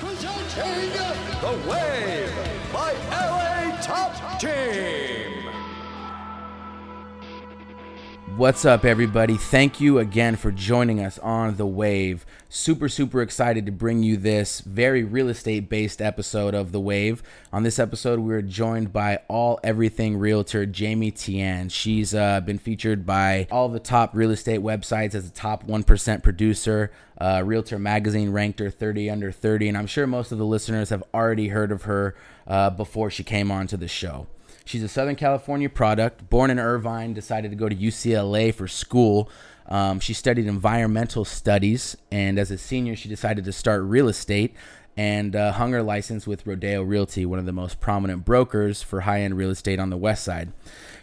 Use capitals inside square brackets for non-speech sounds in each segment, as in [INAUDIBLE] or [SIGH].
Presenting The Wave by LA Top Team. What's up, everybody? Thank you again for joining us on The Wave. Super, super excited to bring you this very real estate based episode of The Wave. On this episode, we're joined by all everything realtor Jamie Tian. She's uh, been featured by all the top real estate websites as a top 1% producer. Uh, Realtor Magazine ranked her 30 under 30, and I'm sure most of the listeners have already heard of her uh, before she came on to the show. She's a Southern California product, born in Irvine, decided to go to UCLA for school. Um, she studied environmental studies, and as a senior, she decided to start real estate and uh, hung her license with Rodeo Realty, one of the most prominent brokers for high end real estate on the West Side.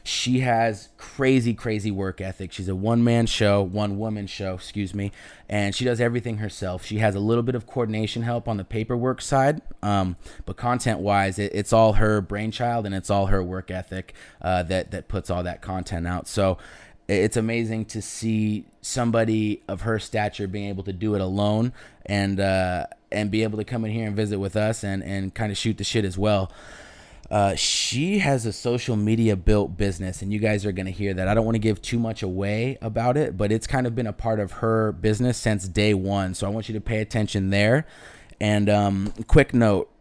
She has crazy, crazy work ethic. She's a one man show, one woman show, excuse me, and she does everything herself. She has a little bit of coordination help on the paperwork side, um, but content wise, it, it's all her brainchild and it's all her work ethic uh, that that puts all that content out. So it's amazing to see somebody of her stature being able to do it alone and uh, and be able to come in here and visit with us and and kind of shoot the shit as well. Uh, she has a social media built business, and you guys are going to hear that. I don't want to give too much away about it, but it's kind of been a part of her business since day one. So I want you to pay attention there. And um, quick note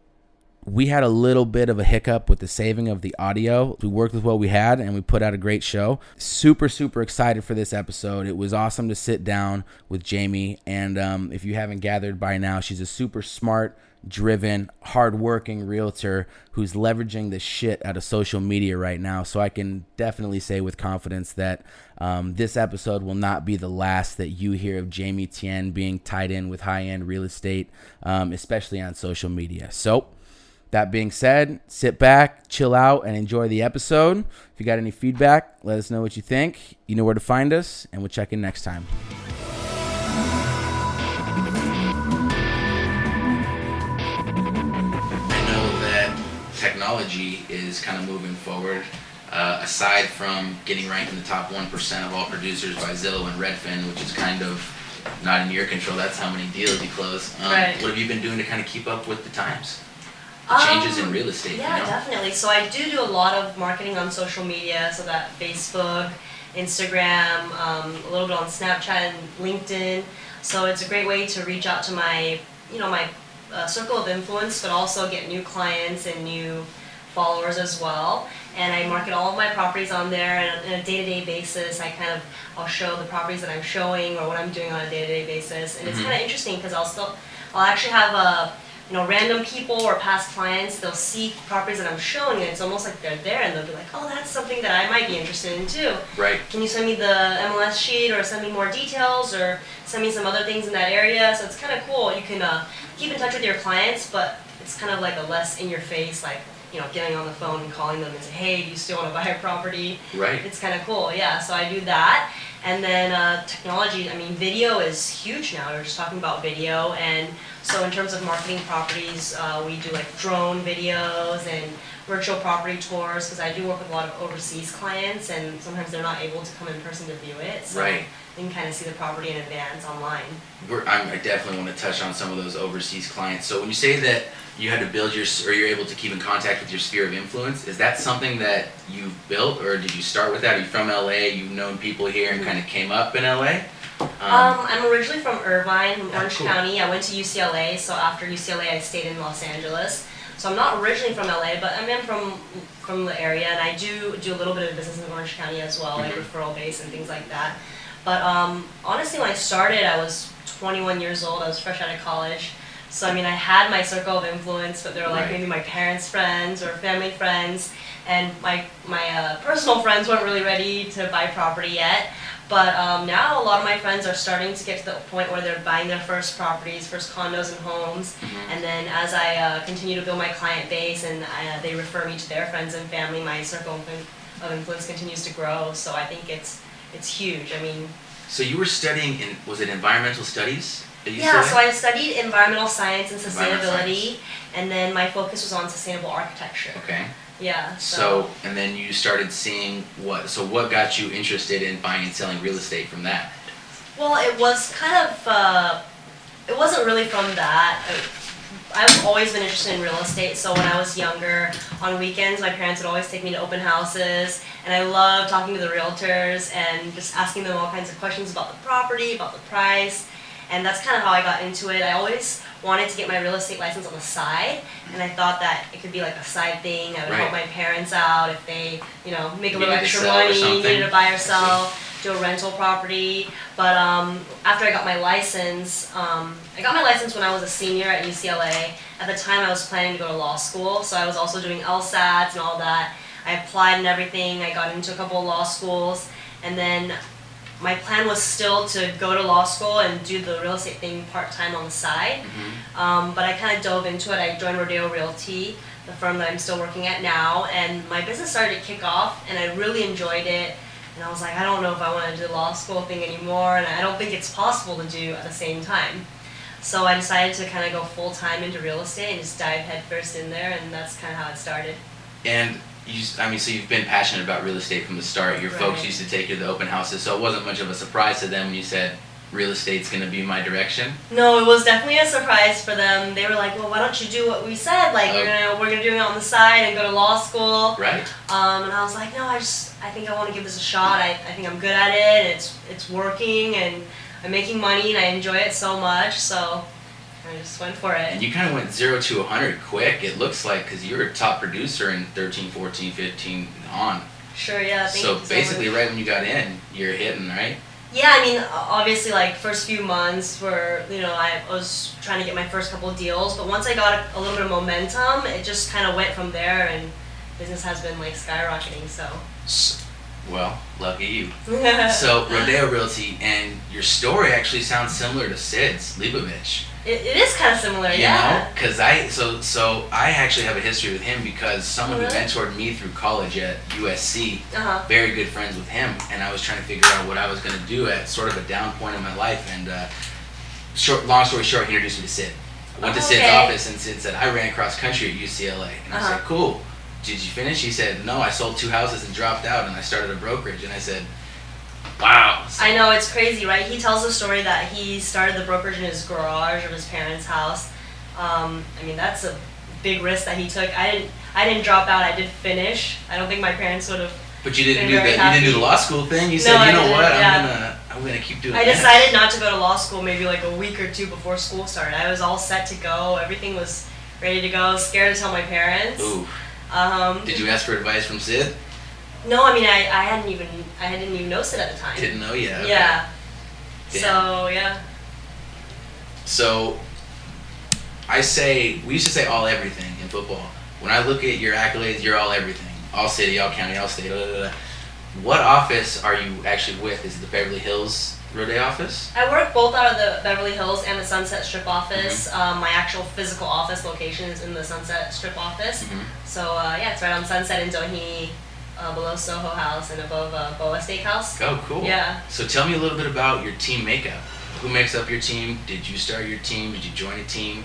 we had a little bit of a hiccup with the saving of the audio. We worked with what we had and we put out a great show. Super, super excited for this episode. It was awesome to sit down with Jamie. And um, if you haven't gathered by now, she's a super smart, driven, hardworking realtor who's leveraging the shit out of social media right now. So I can definitely say with confidence that um, this episode will not be the last that you hear of Jamie Tian being tied in with high end real estate, um, especially on social media. So, that being said, sit back, chill out, and enjoy the episode. If you got any feedback, let us know what you think. You know where to find us, and we'll check in next time. Technology is kind of moving forward. Uh, aside from getting ranked in the top 1% of all producers by Zillow and Redfin, which is kind of not in your control, that's how many deals you close. Um, Right. What have you been doing to kind of keep up with the times? The changes in Um, real estate, Yeah, you know? definitely. So I do do a lot of marketing on social media, so that Facebook, Instagram, um, a little bit on Snapchat and LinkedIn. So it's a great way to reach out to my, you know, my uh, circle of influence, but also get new clients and new followers as well. And I market all of my properties on there, and on a day-to-day basis, I kind of I'll show the properties that I'm showing or what I'm doing on a day-to-day basis, and it's Mhm. kind of interesting because I'll still I'll actually have a you know, random people or past clients, they'll see properties that I'm showing, and it's almost like they're there, and they'll be like, oh, that's something that I might be interested in too. Right. Can you send me the MLS sheet, or send me more details, or send me some other things in that area? So it's kind of cool. You can uh, keep in touch with your clients, but it's kind of like a less in your face, like, you know, getting on the phone and calling them and say, hey, do you still want to buy a property? Right. It's kind of cool, yeah. So I do that. And then uh, technology, I mean, video is huge now. We are just talking about video. And so, in terms of marketing properties, uh, we do like drone videos and virtual property tours because I do work with a lot of overseas clients and sometimes they're not able to come in person to view it. So Right. They can kind of see the property in advance online. We're, I'm, I definitely want to touch on some of those overseas clients. So when you say that you had to build your, or you're able to keep in contact with your sphere of influence, is that something that you've built, or did you start with that? Are you from LA? You've known people here and kind of came up in LA? Um, I'm originally from Irvine, from Oh, Orange cool. County. I went to UCLA, so after UCLA, I stayed in Los Angeles. So I'm not originally from LA, but I am from from the area, and I do do a little bit of business in Orange County as well, like Mhm. referral base and things like that. But um, honestly, when I started, I was 21 years old. I was fresh out of college. So I mean, I had my circle of influence, but they were like Right. maybe my parents' friends or family friends, and my my uh, personal [LAUGHS] friends weren't really ready to buy property yet. But um, now a lot of my friends are starting to get to the point where they're buying their first properties, first condos and homes. Mhm. And then as I uh, continue to build my client base and uh, they refer me to their friends and family, my circle of influence continues to grow. So I think it's it's huge. I mean, So you were studying in was it environmental studies? yeah. So I studied environmental science and sustainability, and then my focus was on sustainable architecture. Okay. Yeah. So and then you started seeing what? So what got you interested in buying and selling real estate from that? Well, it was kind of, uh, it wasn't really from that. I, I've always been interested in real estate. So when I was younger, on weekends, my parents would always take me to open houses, and I love talking to the realtors and just asking them all kinds of questions about the property, about the price, and that's kind of how I got into it. I always wanted to get my real estate license on the side, and I thought that it could be like a side thing. I would Right. help my parents out if they, you know, make a little extra money, needed to buy or sell, do a rental property. But um, after I got my license, um, I got my license when I was a senior at UCLA. At the time, I was planning to go to law school, so I was also doing LSATs and all that. I applied and everything. I got into a couple of law schools, and then my plan was still to go to law school and do the real estate thing part time on the side. Mm-hmm. Um, but I kind of dove into it. I joined Rodeo Realty, the firm that I'm still working at now, and my business started to kick off, and I really enjoyed it. And I was like, I don't know if I want to do the law school thing anymore, and I don't think it's possible to do at the same time. So I decided to kind of go full time into real estate and just dive headfirst in there, and that's kind of how it started. And you, I mean, so you've been passionate about real estate from the start. Your folks used to take you to the open houses, so it wasn't much of a surprise to them when you said real estate's going to be my direction. No, it was definitely a surprise for them. They were like, "Well, why don't you do what we said? Like, Oh. we're gonna we're gonna do it on the side and go to law school." Right. Um, and I was like, "No, I just I think I want to give this a shot. I, I think I'm good at it. It's it's working, and I'm making money, and I enjoy it so much. So I just went for it." And you kind of went 0 to 100 quick, it looks like, because you were a top producer in 13, 14, 15 on. Sure, yeah. So basically, right when you got in, you're hitting, right? Yeah, I mean, obviously, like first few months were, you know, I was trying to get my first couple deals, but once I got a, a little bit of momentum, it just kind of went from there, and business has been like skyrocketing. So. Well, lucky you. [LAUGHS] So, Rodeo Realty, and your story actually sounds similar to Syd's, Leibovitch. It, it is kind of similar, You yeah. know, because I so so I actually have a history with him because someone Really? who mentored me through college at USC, Uh huh. very good friends with him, and I was trying to figure out what I was going to do at sort of a down point in my life. And uh, short, long story short, he introduced me to Syd. I went to Syd's Okay. office, and Syd said I ran cross country at UCLA, and I Uh-huh. said, "Cool." Did you finish? He said, "No, I sold two houses and dropped out, and I started a brokerage." And I said, "Wow." So- I know it's crazy, right? He tells the story that he started the brokerage in his garage of his parents' house. Um, I mean, that's a big risk that he took. I didn't. I didn't drop out. I did finish. I don't think my parents would have. But you didn't do you didn't do the law school thing. You No, said, I "You know didn't, what? I'm gonna I'm gonna keep doing." I this." decided not to go to law school maybe like a week or two before school started. I was all set to go. Everything was ready to go. Scared to tell my parents. Ooh. Um, Did you ask for advice from Syd? No, I mean I, I hadn't even I didn't even know Syd at the time. Didn't know yet. okay. Yeah. Damn. So yeah. So, I say we used to say all everything in football. When I look at your accolades, you're all everything. All city, all county, all state. Blah, blah, blah. What office are you actually with? Is it the Beverly Hills Rodeo office? I work both out of the Beverly Hills and the Sunset Strip office. Um, my actual physical office location is in the Sunset Strip office. Mhm. So uh, yeah, it's right on Sunset in Doheny, uh, below Soho House and above uh, Boa Steakhouse. Oh, cool. Yeah. So tell me a little bit about your team makeup. Who makes up your team? Did you start your team? Did you join a team?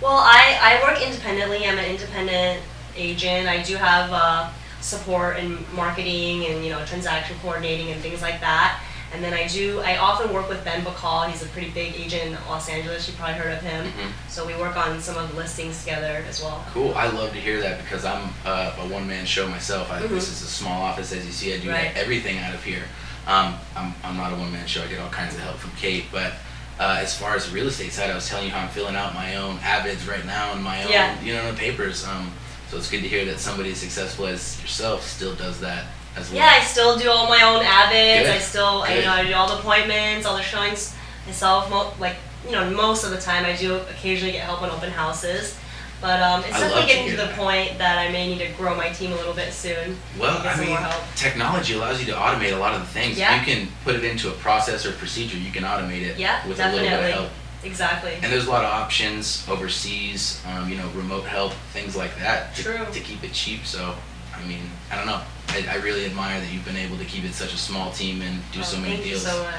Well, I, I work independently. I'm an independent agent. I do have uh, support in marketing and you know transaction coordinating and things like that. And then I do I often work with Ben Bacal. He's a pretty big agent in Los Angeles. You probably heard of him. Mhm. So we work on some of the listings together as well. Cool. I love to hear that because I'm uh, a one man show myself. I, This Mhm. is a small office, as you see. I do Right. everything out of here. Um, I'm, I'm not a one man show. I get all kinds of help from Kate. But uh, as far as the real estate side, I was telling you how I'm filling out my own AVIDs right now and my own, Yeah. you know, papers. Um, so it's good to hear that somebody as successful as yourself still does that as well. Yeah, I still do all my own AVIDs. Good. I still, I, you know, I do all the appointments, all the showings myself. Mo- like, you know, most of the time I do occasionally get help on open houses. But um, it's I definitely getting hear to the that. point that I may need to grow my team a little bit soon. Well, I mean, technology allows you to automate a lot of the things. Yeah. You can put it into a process or procedure. You can automate it Yeah, with a little bit of definitely. help. Exactly. And there's a lot of options overseas, um, you know, remote help, things like that to, True. to keep it cheap. So, I mean, I don't know. I, I really admire that you've been able to keep it such a small team and do Oh, so many thank deals. you so much.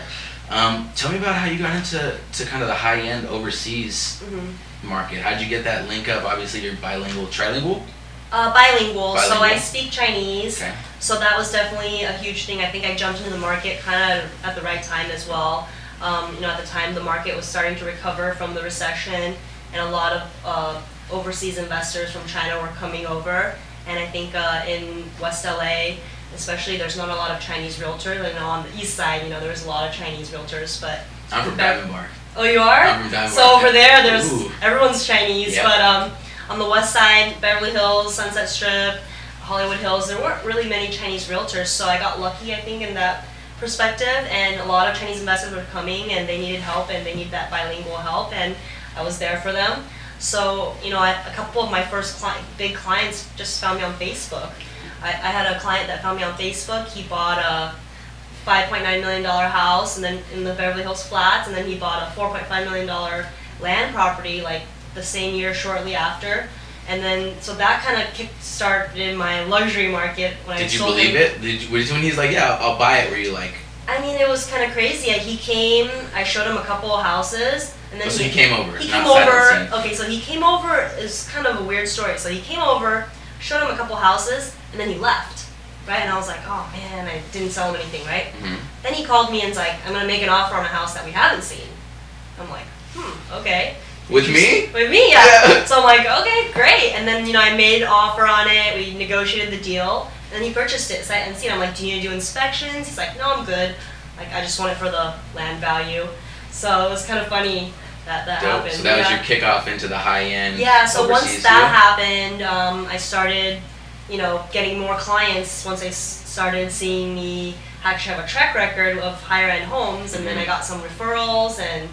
Um, tell me about how you got into to kind of the high end overseas hmm market. How'd you get that link up? Obviously, you're bilingual, trilingual. Uh, bilingual, so I speak Chinese. Okay. So that was definitely a huge thing. I think I jumped into the market kind of at the right time as well. Um, you know, at the time the market was starting to recover from the recession, and a lot of uh, overseas investors from China were coming over. And I think uh, in West LA, especially, there's not a lot of Chinese realtors. I know on the east side, you know, there's a lot of Chinese realtors, but I'm from Diamond Bar. Oh, you are? I'm from Diamond so Bar. over there, there's Ooh. everyone's Chinese, Yep. but um, on the west side, Beverly Hills, Sunset Strip, Hollywood Hills, there weren't really many Chinese realtors. So I got lucky, I think, in that perspective. And a lot of Chinese investors were coming, and they needed help, and they needed that bilingual help, and I was there for them. So you know, I, a couple of my first cli- big clients just found me on Facebook. I, I had a client that found me on Facebook. He bought a $5.9 million house and then in the Beverly Hills Flats, and then he bought a $4.5 million land property like the same year shortly after. And then, so that kind of kick started my luxury market when I Did you sold believe him. it? Did you, when he's like, yeah, I'll buy it, were you like, I mean, it was kind of crazy. He came, I showed him a couple of houses, and then so he came over, he came over. Okay, so he came over. It's kind of a weird story. So he came over, showed him a couple houses, and then he left. Right, and I was like, oh man, I didn't sell him anything, right? Mhm. Then he called me and's like, I'm gonna make an offer on a house that we haven't seen. I'm like, hmm, okay. With me? With me, yeah. Yeah. [LAUGHS] So I'm like, okay, great. And then you know, I made an offer on it. We negotiated the deal, and then he purchased it sight unseen. I'm like, do you need to do inspections? He's like, no, I'm good. Like, I just want it for the land value. So it was kind of funny that that Dope. happened. So that was yeah. your kickoff into the high end. Yeah, so once that deal? happened, um, I started, you know, getting more clients once I s- started seeing me actually have a track record of higher end homes, and then Mhm. I got some referrals, and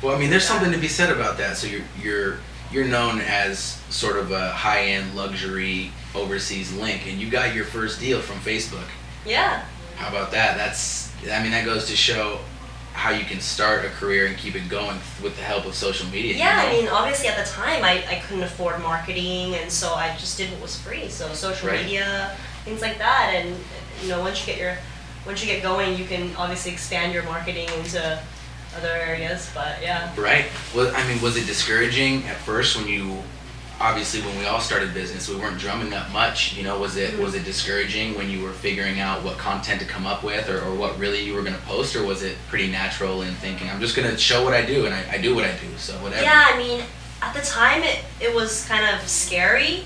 Well, I mean, there's something to be said about that. So you're you're you're known as sort of a high end luxury overseas link, and you got your first deal from Facebook. yeah, How about that? That's I mean that goes to show how you can start a career and keep it going with the help of social media. you yeah. I mean, obviously at the time I, I couldn't afford marketing, and so I just did what was free. So social Right. media, things like that, and you know, once you get your once you get going, you can obviously expand your marketing into other areas. But yeah. Right. Well, I mean, was it discouraging at first when you, obviously, when we all started business, we weren't drumming up much. You know, was it was it discouraging when you were figuring out what content to come up with, or, or what really you were going to post, or was it pretty natural in thinking, I'm just going to show what I do, and I, I do what I do, so whatever. Yeah, I mean, at the time it, it was kind of scary.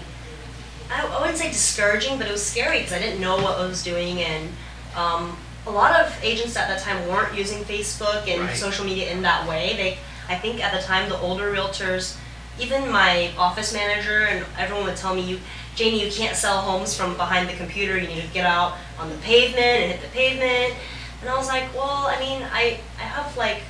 I, I wouldn't say discouraging, but it was scary because I didn't know what I was doing, and um, a lot of agents at that time weren't using Facebook and Right. social media in that way. They, I think at the time, the older realtors, even my office manager and everyone would tell me, "You, Jamie, you can't sell homes from behind the computer. You need to get out on the pavement and hit the pavement." And I was like, "Well, I mean, I, I have like."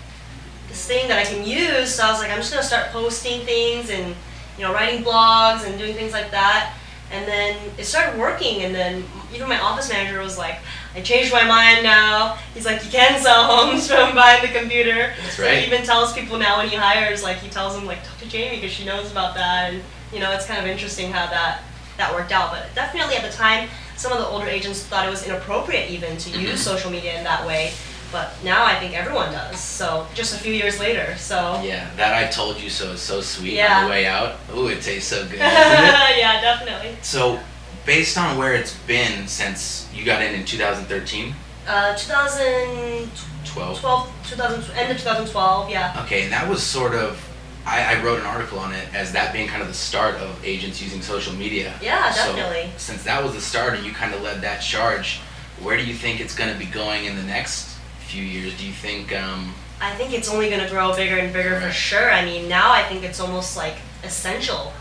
this thing that I can use. So I was like, I'm just gonna start posting things and you know writing blogs and doing things like that. And then it started working. And then even my office manager was like, I changed my mind now. He's like, you can sell homes [LAUGHS] from behind the computer. That's right. he even tells people now when he hires, like he tells them like talk to Jamie because she knows about that. And you know it's kind of interesting how that that worked out. But definitely at the time, some of the older agents thought it was inappropriate even to Mhm. use social media in that way. But now I think everyone does. So just a few years later. So Yeah, that I told you so is so sweet yeah. on the way out. Ooh, it tastes so good. [LAUGHS] yeah, definitely. So, based on where it's been since you got in in 2013, Uh, 2012, 12. 2000, end of 2012. Yeah. Okay, and that was sort of. I, I wrote an article on it as that being kind of the start of agents using social media. Yeah, So, definitely. since that was the start and you kind of led that charge, where do you think it's going to be going in the next few years? Do you think. Um, I think it's only going to grow bigger and bigger for sure. I mean, now I think it's almost like essential,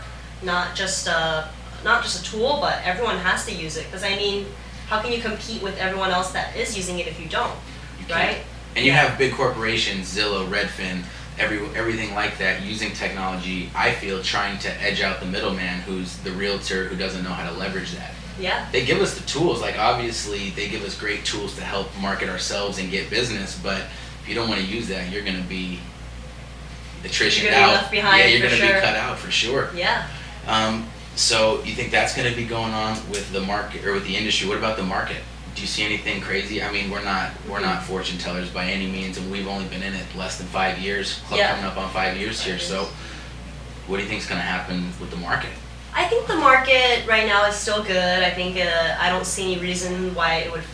not just a not just a tool, but everyone has to use it. Because I mean, how can you compete with everyone else that is using it if you don't, you right? And you Yeah. have big corporations, Zillow, Redfin, every everything like that, using technology. I feel trying to edge out the middleman, who's the realtor who doesn't know how to leverage that. Yeah. They give us the tools. Like obviously, they give us great tools to help market ourselves and get business. But if you don't want to use that, you're going to be attrition You're gonna be left behind yeah, you're for gonna sure. be cut out for sure. Yeah. Um, so you think that's going to be going on with the market or with the industry? What about the market? Do you see anything crazy? I mean, we're not we're not Mm-hmm. fortune tellers by any means, and we've only been in it less than five years. Club Yeah. coming up on five years here. So, what do you think is going to happen with the market? I think the market right now is still good. I think uh, I don't see any reason why it would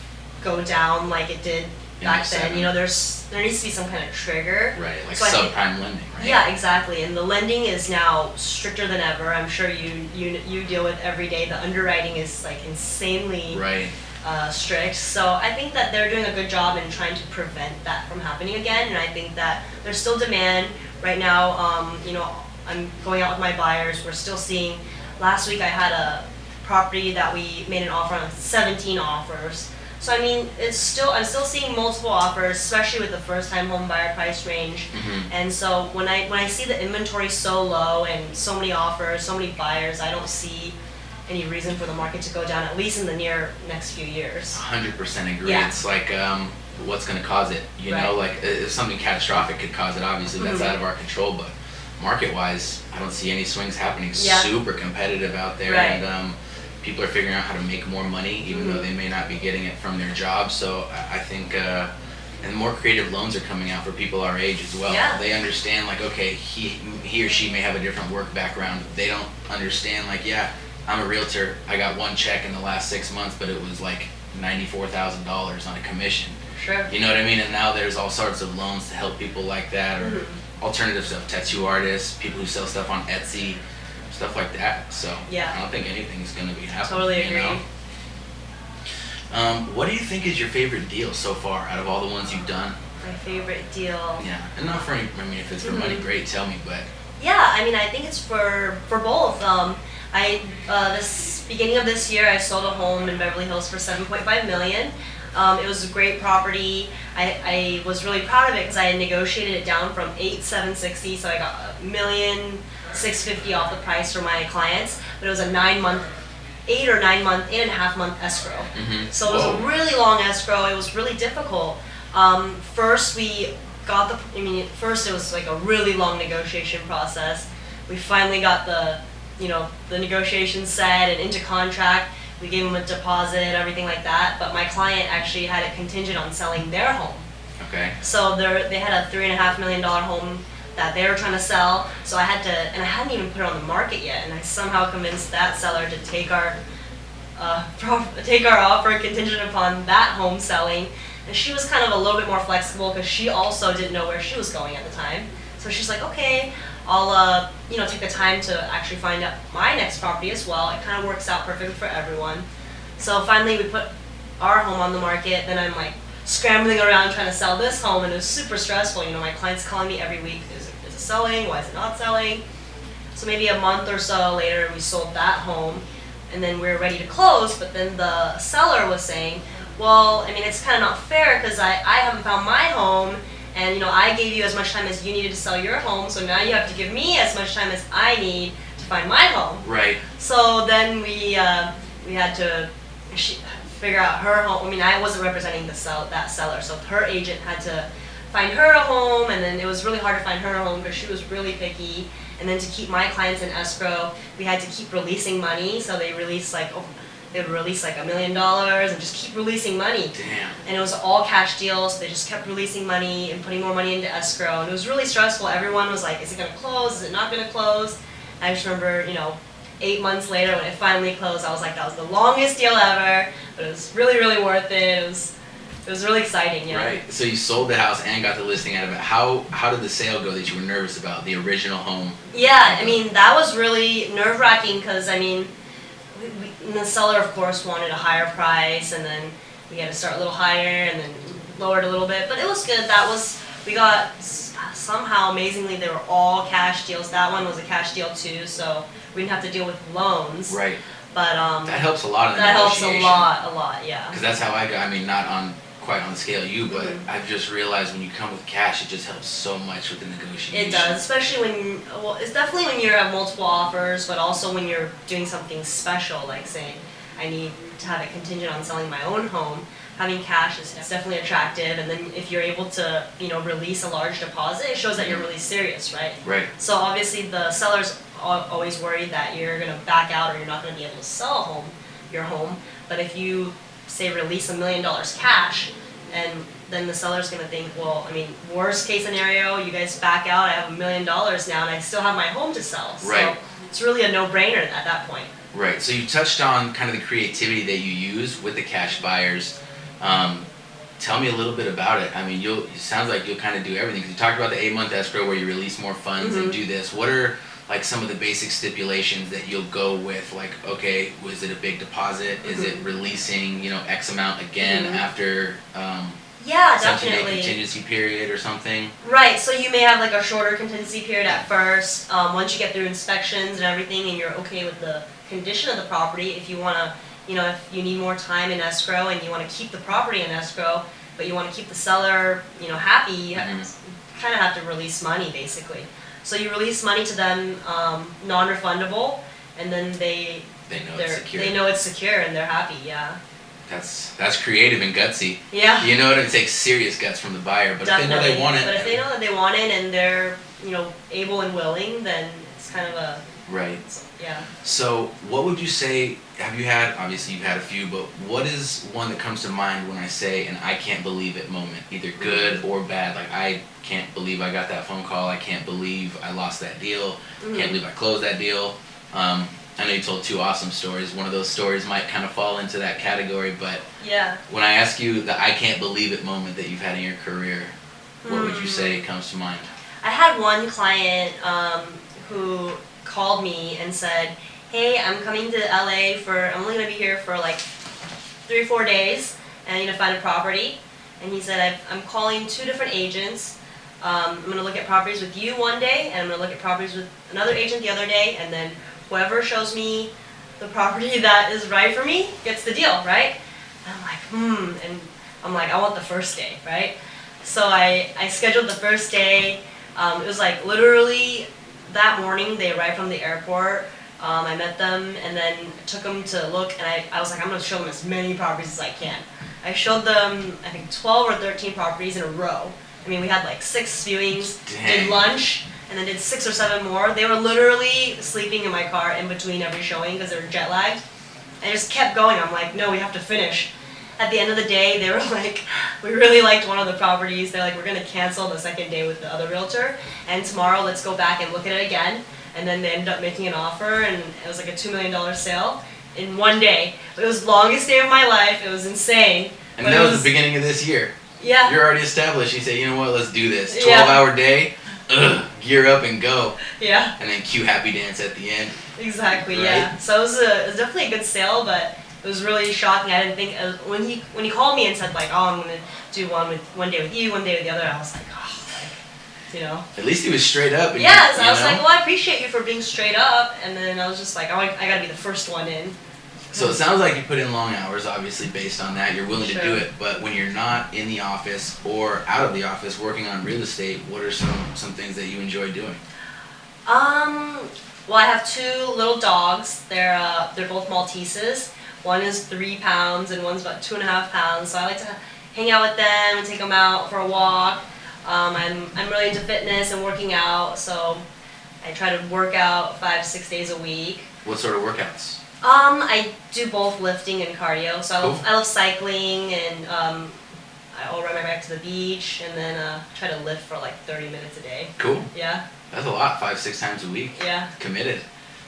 go down like it did back then. You know, there's there needs to be some kind of trigger. Right, like So subprime lending, right? Yeah, exactly. And the lending is now stricter than ever. I'm sure you you you deal with every day. The underwriting is like insanely Right. uh, strict. So I think that they're doing a good job in trying to prevent that from happening again. And I think that there's still demand right now. Um, you know, I'm going out with my buyers. We're still seeing. Last week I had a property that we made an offer on 17 offers. So I mean, it's still I'm still seeing multiple offers, especially with the first-time home buyer price range. Mhm. And so when I when I see the inventory so low and so many offers, so many buyers, I don't see any reason for the market to go down at least in the near next few years. hundred percent agree. Yeah. It's like um, what's going to cause it? You know, like if something catastrophic could cause it, obviously that's Mhm. out of our control. But market wise, I don't see any swings happening. Yeah. Super competitive out there, Right. and um, people are figuring out how to make more money, even though Mhm. they may not be getting it from their job. So I, I think. Uh, and more creative loans are coming out for people our age as well. Yeah. They understand like, okay, he he or she may have a different work background. They don't understand like, yeah, I'm a realtor. I got one check in the last six months, but it was like ninety-four thousand dollars on a commission. Sure. You know what I mean? And now there's all sorts of loans to help people like that, or Mhm. alternative stuff, tattoo artists, people who sell stuff on Etsy, stuff like that. So Yeah. I don't think anything's gonna be happening. Totally you agree. know? Um, what do you think is your favorite deal so far out of all the ones you've done? My favorite deal. Yeah, and not for any, I mean, if it's for money, Mhm. great. Tell me, but Yeah, I mean, I think it's for for both. Um, I uh, this beginning of this year, I sold a home in Beverly Hills for 7.5 million. Um, it was a great property. I, I was really proud of it because I had negotiated it down from eight seven sixty, so I got a million six fifty off the price for my clients. But it was a nine month, eight or nine month, eight and a half month escrow. Mhm. So it was a really long escrow. It was really difficult. Um, first, we got the. I mean, first it was like a really long negotiation process. We finally got the, you know, the negotiation set and into contract. We gave them a deposit, everything like that. But my client actually had it contingent on selling their home. okay. So they they had a three and a half million dollar home that they were trying to sell. So I had to, and I hadn't even put it on the market yet, and I somehow convinced that seller to take our, uh, [LAUGHS] take our offer contingent upon that home selling. And she was kind of a little bit more flexible because she also didn't know where she was going at the time. So she's like, okay, I'll, uh, you know, take the time to actually find out my next property as well. It kind of works out perfect for everyone. So finally, we put our home on the market. Then I'm like scrambling around trying to sell this home, and it was super stressful. You know, my clients calling me every week: it selling? Why is it not selling? So maybe a month or so later, we sold that home, and then we were ready to close. But then the seller was saying, "Well, I mean, it's kind of not fair because I I haven't found my home." And you know, I gave you as much time as you needed to sell your home, so now you have to give me as much time as I need to find my home. Right. So then we uh, we had to she, figure out her home. I mean, I wasn't representing the sell that seller, so her agent had to find her a home, and then it was really hard to find her a home because she was really picky. And then to keep my clients in escrow, we had to keep releasing money. So they released like oh, they would release like a million dollars and just keep releasing money Damn. and it was all cash deals. They just kept releasing money and putting more money into escrow, and it was really stressful. Everyone was like, "Is it gonna close? Is it not gonna close?" I just remember, you know, eight months later when it finally closed, I was like, "That was the longest deal ever," but it was really, really worth it. It was, it was really exciting, know. Right. So you sold the house and got the listing out of it. How how did the sale go that you were nervous about? The original home. Yeah, I mean that was really nerve wracking because I mean, we, we, the seller of course wanted a higher price, and then we had to start a little higher, and then lowered a little bit. But it was good. That was we got somehow amazingly they were all cash deals. That one was a cash deal too, so we didn't have to deal with loans. Right. But um, That helps a lot in the that helps a lot, a lot. Yeah. Because that's how I got. I mean, not on quite on the scale you, but Mhm. I've just realized when you come with cash, it just helps so much with the negotiation. It does, especially when well, it's definitely when you have multiple offers, but also when you're doing something special, like saying, I need to have it contingent on selling my own home. Having cash is it's definitely attractive, and then if you're able to, you know, release a large deposit, it shows that you're really serious, right? Right. So obviously the seller's al- always worried that you're gonna back out or you're not gonna be able to sell a home, your home. But if you say release a million dollars cash, and then the seller's gonna think, well, I mean, worst case scenario, you guys back out, I have a million dollars now, and I still have my home to sell. Right. It's really a no-brainer at that point. Right. So you touched on kind of the creativity that you use with the cash buyers. Um, tell me a little bit about it. I mean, you'll it sounds like you'll kind of do everything. 'Cause you talked about the eight month escrow where you release more funds and Mhm. do this. What are like some of the basic stipulations that you'll go with? Like, okay, was it a big deposit? Is it releasing you know X amount again Mhm. after um, Yeah, definitely. contingency period or something? Right, so you may have like a shorter contingency period at first. Um, once you get through inspections and everything, and you're okay with the condition of the property, if you want to, you know, if you need more time in escrow and you want to keep the property in escrow, but you want to keep the seller, you know, happy, you Mhm. kind of have to release money basically. So you release money to them, um, non-refundable, and then they They know it's secure. they know it's secure and they're happy. Yeah, That's that's creative and gutsy. yeah. You know? It takes serious guts from the buyer, but if they know they want it, But if they know that they want it and they're, you know, able and willing, then it's kind of a, right. Yeah. So, what would you say? Have you had? Obviously, you've had a few, but what is one that comes to mind when I say an "I can't believe it" moment, either good or bad? Like I can't believe I got that phone call. I can't believe I lost that deal. Mhm. Can't believe I closed that deal. Um, I know you told two awesome stories. One of those stories might kind of fall into that category, but Yeah. when I ask you the "I can't believe it" moment that you've had in your career, what would you Hmm. say comes to mind? I had one client um, who called me and said, "Hey, I'm coming to LA for. I'm only gonna be here for like three or four days, and I need to find a property." And he said, I've, "I'm calling two different agents. Um, I'm gonna look at properties with you one day, and I'm gonna look at properties with another agent the other day, and then whoever shows me the property [LAUGHS] that is right for me gets the deal, right?" And I'm like, "Hmm," and I'm like, "I want the first day, right?" So I I scheduled the first day. Um, it was like literally that morning they arrived from the airport. Um, I met them and then took them to look, and I, I was like, I'm gonna show them as many properties as I can. I showed them, I think, 12 or 13 properties in a row. I mean, we had like six viewings, Dang. did lunch, and then did six or seven more. They were literally sleeping in my car in between every showing because they were jet lagged. I just kept going. I'm like, no, we have to finish. At the end of the day, they were [LAUGHS] like, we really liked one of the properties. They're like, we're gonna cancel the second day with the other realtor, and tomorrow let's go back and look at it again. And then they ended up making an offer, and it was like a two million dollar sale in one day. It was the longest day of my life. It was insane. And that it was the beginning of this year. Yeah. You're already established. You say, you know what? Let's do this. Yeah. Twelve hour day. Ugh, gear up and go. Yeah. And then cue happy dance at the end. Exactly. Right. Yeah. So it was, a, it was definitely a good sale, but it was really shocking. I didn't think uh, when he when he called me and said like, oh, I'm gonna do one with one day with you, one day with the other. I was like, oh, like, you know. At least he was straight up. And Yes. you I was know? like, well, I appreciate you for being straight up, and then I was just like, I, I gotta be the first one in. So it sounds like you put in long hours, obviously based on that. You're willing to do it. But when you're not in the office or out of the office working on real estate, what are some some things that you enjoy doing? Um, well, I have two little dogs. They're uh, they're both Malteses. One is three pounds and one's about two and a half pounds. So I like to hang out with them and take them out for a walk. Um, I'm I'm really into fitness and working out, so I try to work out five six days a week. What sort of workouts? Um, I do both lifting and cardio. So I love, Cool. I love cycling and um, I'll run my bike to the beach and then uh, try to lift for like 30 minutes a day. Cool. Yeah, That's a lot. Five six times a week. yeah, Committed.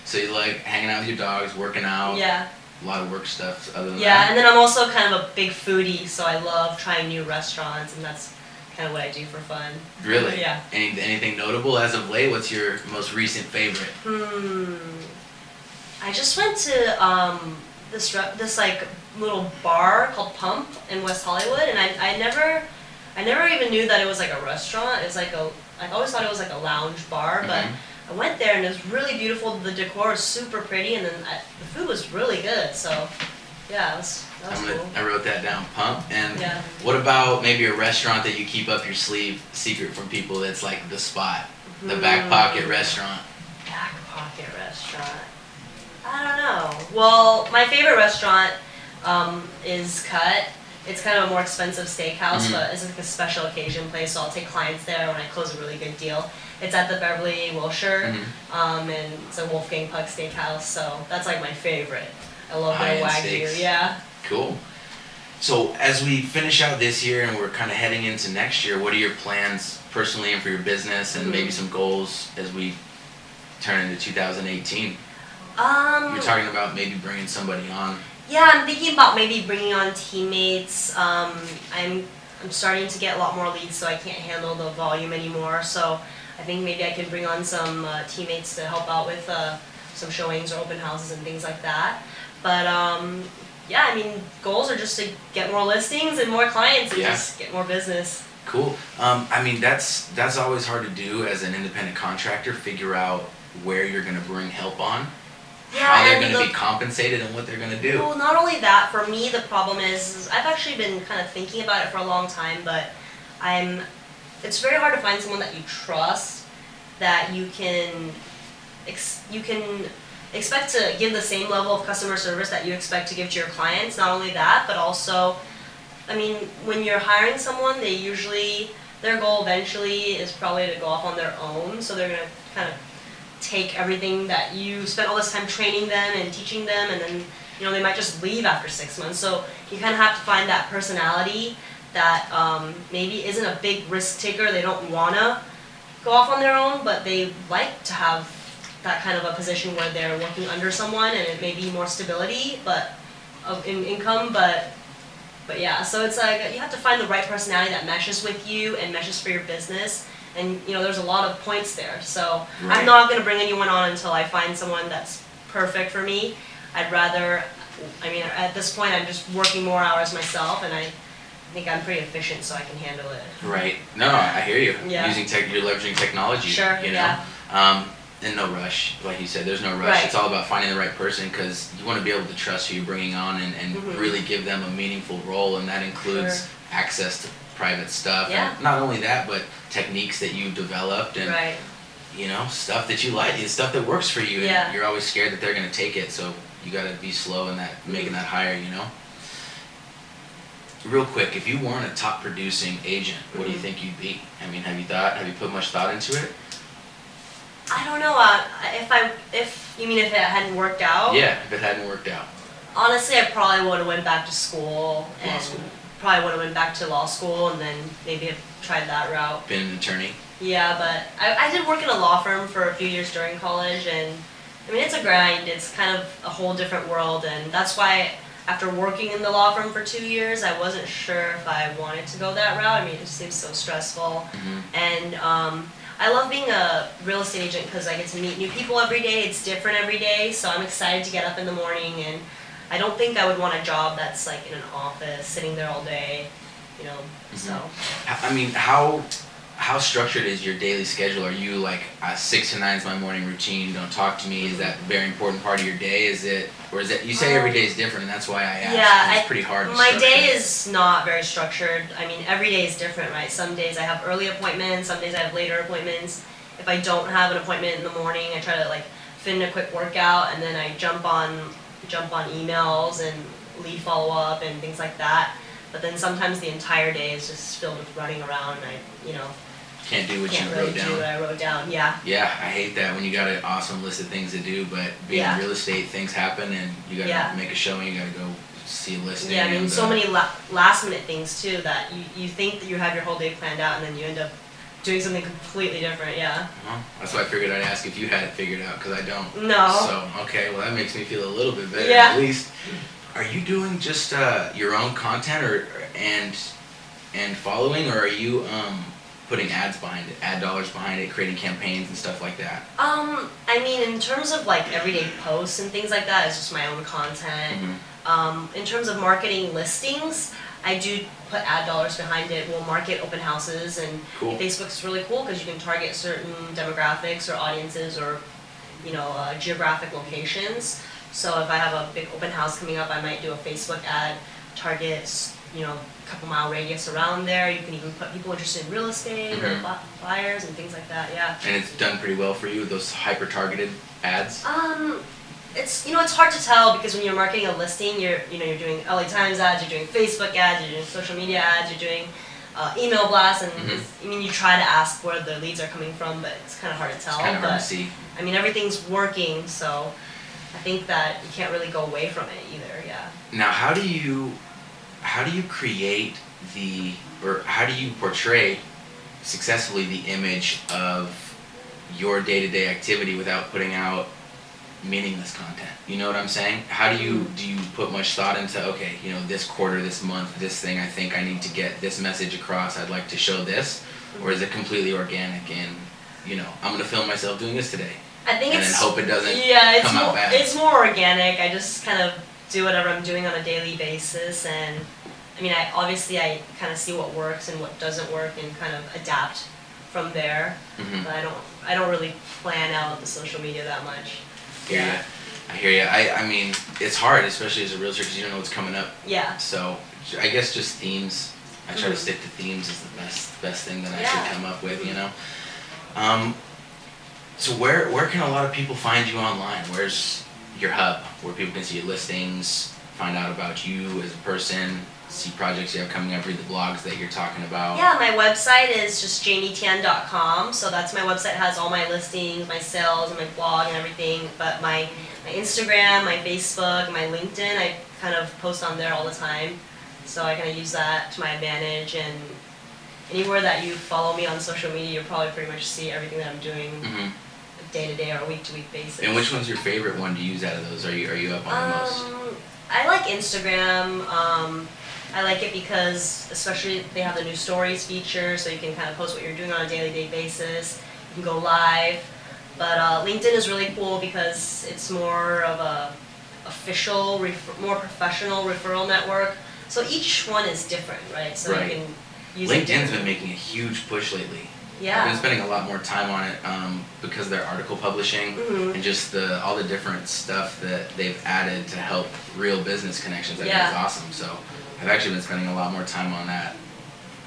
So you like hanging out with your dogs, working out. yeah. A lot of work stuff. Other than Yeah, that. and then I'm also kind of a big foodie, so I love trying new restaurants, and that's kind of what I do for fun. Really? Yeah. Any, anything notable as of late? What's your most recent favorite? Hmm. I just went to um, this this like little bar called Pump in West Hollywood, and I, I never I never even knew that it was like a restaurant. It's like a I always thought it was like a lounge bar, but Mhm. I went there and it was really beautiful. The decor was super pretty, and then I, the food was really good. So yeah, it was that was gonna, cool. I wrote that down. Pump. And Yeah. what about maybe a restaurant that you keep up your sleeve, secret from people? That's like the spot, the back Hmm. pocket restaurant. Back pocket restaurant. I don't know. Well, my favorite restaurant um, is Cut. It's kind of a more expensive steakhouse, Mhm. but it's like a special occasion place, so I'll take clients there when I close a really good deal. It's at the Beverly Wilshire, Mhm. um, and it's a Wolfgang Puck Steakhouse, so that's like my favorite. I love their High-end wagyu. steaks. Yeah. Cool. So as we finish out this year and we're kind of heading into next year, what are your plans personally and for your business, and Mhm. maybe some goals as we turn into 2018? Um, You're talking about maybe bringing somebody on. Yeah, I'm thinking about maybe bringing on teammates. Um, I'm I'm starting to get a lot more leads, so I can't handle the volume anymore. So I think maybe I can bring on some uh, teammates to help out with uh, some showings or open houses and things like that. But um, yeah, I mean, goals are just to get more listings and more clients and Yeah. just get more business. Cool. Um, I mean, that's that's always hard to do as an independent contractor. Figure out where you're going to bring help on, how they're going to the- be compensated, and what they're going to do. Well, not only that, for me, the problem is, is I've actually been kind of thinking about it for a long time, but I'm. It's very hard to find someone that you trust, that you can, you can expect to give the same level of customer service that you expect to give to your clients. Not only that, but also, I mean, when you're hiring someone, they usually their goal eventually is probably to go off on their own. So they're gonna kind of take everything that you spent all this time training them and teaching them, and then you know they might just leave after six months. So you kind of have to find that personality that um, maybe isn't a big risk taker. They don't wanna go off on their own, but they like to have that kind of a position where they're working under someone and it may be more stability, but of in income, but but yeah, so it's like you have to find the right personality that meshes with you and meshes for your business. And you know, there's a lot of points there. So Right. I'm not gonna bring anyone on until I find someone that's perfect for me. I'd rather, I mean, at this point, I'm just working more hours myself, and I think I'm pretty efficient, so I can handle it. Right. No, I hear you. Yeah. Using tech, you're leveraging technology. Sure, You know. yeah. Um, and no rush, like you said. There's no rush. Right. It's all about finding the right person because you want to be able to trust who you're bringing on and, and Mhm. really give them a meaningful role, and that includes Sure. access to private stuff. Yeah. And not only that, but techniques that you've developed and Right. you know stuff that you like, it's stuff that works for you. Yeah. And you're always scared that they're gonna take it, so you gotta be slow in that making that hire. You know. Real quick, if you weren't a top producing agent, what do you Mhm. think you'd be? I mean, have you thought? Have you put much thought into it? I don't know. Uh, if I, if you mean if it hadn't worked out, Yeah, if it hadn't worked out. honestly, I probably would have went back to school Law and school. probably would have went back to law school and then maybe have tried that route. Been an attorney. Yeah, but I, I did work in a law firm for a few years during college, and I mean, it's a grind. It's kind of a whole different world, and that's why after working in the law firm for two years, I wasn't sure if I wanted to go that route. I mean, it just seems so stressful, Mhm. and um, I love being a real estate agent because I get to meet new people every day. It's different every day, so I'm excited to get up in the morning, and I don't think I would want a job that's like in an office, sitting there all day, you know. So. I mean, how how structured is your daily schedule? Are you like uh, six to nine is my morning routine? Don't talk to me. Is that a very important part of your day? Is it or is it? You say every Um, day is different, and that's why I asked. Yeah, it's pretty hard. To My day is not very structured. I mean, every day is different, right? Some days I have early appointments, some days I have later appointments. If I don't have an appointment in the morning, I try to like fit in a quick workout and then I jump on jump on emails and lead follow up and things like that. But then sometimes the entire day is just filled with running around and I, you know, can't do what can't you really wrote do down. what I wrote down. Yeah. Yeah, I hate that when you got an awesome list of things to do, but being Yeah. in real estate, things happen, and you gotta Yeah. make a showing. You gotta go see a listing. Yeah, I mean, so many la- last minute things too that you, you think that you have your whole day planned out and then you end up doing something completely different. Yeah. Well, that's why I figured I'd ask if you had it figured out because I don't. No. So okay, well that makes me feel a little bit better Yeah. at least. Are you doing just uh, your own content or and and following, or are you um, putting ads behind it, ad dollars behind it, creating campaigns and stuff like that? Um, I mean, in terms of like everyday posts and things like that, it's just my own content. Mhm. Um, in terms of marketing listings, I do put ad dollars behind it. We'll market open houses, and Cool. Facebook's really cool because you can target certain demographics or audiences or, you know, uh, geographic locations. So if I have a big open house coming up, I might do a Facebook ad, target, you know, couple mile radius around there. You can even put people interested in real estate or Mhm. bu- buyers and things like that. Yeah. And it's done pretty well for you. Those hyper targeted ads. Um, it's you know it's hard to tell because when you're marketing a listing, you're you know you're doing LA Times ads, you're doing Facebook ads, you're doing social media ads, you're doing uh, email blasts, and Mhm. I mean you try to ask where the leads are coming from, but it's kind of hard to tell. It's kind of but hard to see. I mean everything's working, so I think that you can't really go away from it either. Yeah. Now, how do you how do you create the or how do you portray successfully the image of your day-to-day activity without putting out meaningless content. You know what I'm saying? How do you Mm-hmm. do you put much thought into okay, you know, this quarter, this month, this thing I think I need to get this message across. I'd like to show this or is it completely organic and you know, I'm going to film myself doing this today. I think And then it's hope it doesn't yeah, it's come out more it's more organic. I just kind of do whatever I'm doing on a daily basis, and I mean, I obviously I kind of see what works and what doesn't work, and kind of adapt from there. Mhm. But I don't I don't really plan out the social media that much. Yeah. I hear you. I, I mean, it's hard, especially as a realtor, because you don't know what's coming up. Yeah. So I guess just themes. I try to Mhm. stick to themes is the best best thing that I Yeah. could come up with. You know. Um, so where where can a lot of people find you online? Where's your hub where people can see your listings, find out about you as a person, see projects you have coming up, read the blogs that you're talking about. Yeah, my website is just jamietian.com. So that's my website has all my listings, my sales, and my blog and everything. But my my Instagram, my Facebook, my LinkedIn, I kind of post on there all the time. So I kind of use that to my advantage. And anywhere that you follow me on social media, you'll probably pretty much see everything that I'm doing hmm day to day or week to week basis. And which one's your favorite one to use out of those? Are you are you up on the most? Um, I like Instagram. Um, I like it because, especially, they have the new stories feature, so you can kind of post what you're doing on a daily day basis. You can go live. But uh, LinkedIn is really cool because it's more of a official, ref- more professional referral network. So each one is different, right? So Right. you can use it LinkedIn's been making a huge push lately. Yeah. I've been spending a lot more time on it um, because of their article publishing Mhm. and just the all the different stuff that they've added to help real business connections. I think Yeah. is awesome. So I've actually been spending a lot more time on that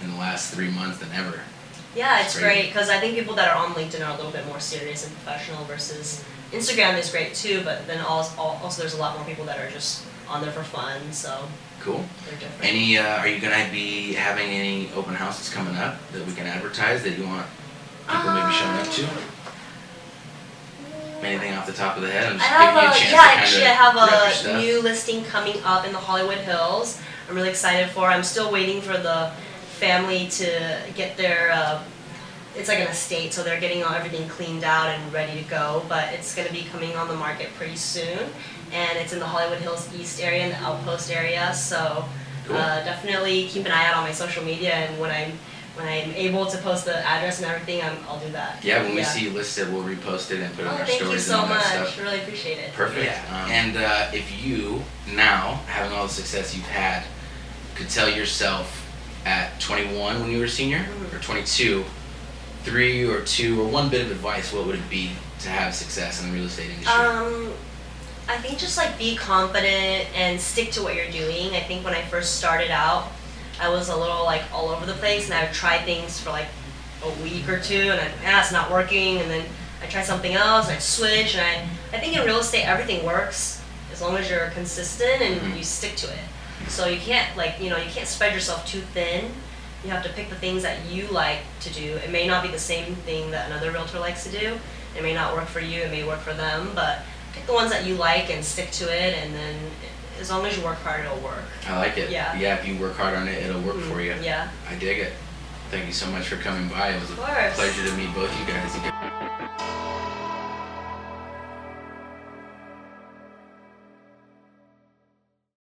in the last three months than ever. Yeah, it's Great. great because I think people that are on LinkedIn are a little bit more serious and professional versus Instagram is great too, but then also, also there's a lot more people that are just on there for fun, so Cool. they're different. Any? Uh, are you gonna be having any open houses coming up that we can advertise that you want people maybe showing up to? Anything off the top of the head? I'm I have giving you a a chance yeah, actually I have a new listing coming up in the Hollywood Hills. I'm really excited for. I'm still waiting for the family to get their. Uh, it's like an estate, so they're getting all, everything cleaned out and ready to go. But it's going to be coming on the market pretty soon, and it's in the Hollywood Hills East area, in the Outpost area. So Cool. uh, definitely keep an eye out on my social media, and when I'm when I'm able to post the address and everything, I'm, I'll do that. Yeah, when we see you listed, we'll repost it and put it Oh, on our thank you stories so and all much. that stuff. Really appreciate it. Perfect. Yeah. Um, and uh, if you now, having all the success you've had, could tell yourself at 21 when you were a senior, or 22, three or two or one bit of advice, what would it be to have success in the real estate industry? Um, I think just like be confident and stick to what you're doing. I think when I first started out, I was a little like all over the place, and I would try things for like a week or two, and I ah, it's not working, and then I try something else, and I switch, and I I think in real estate everything works as long as you're consistent and Mhm. you stick to it. So you can't like you know you can't spread yourself too thin. You have to pick the things that you like to do. It may not be the same thing that another realtor likes to do. It may not work for you. It may work for them, but pick the ones that you like and stick to it. And then as long as you work hard, it'll work. I like it. yeah. Yeah, if you work hard on it, it'll work for mm, you. Yeah. I dig it. Thank you so much for coming by. It was Of a pleasure to meet both you guys. You guys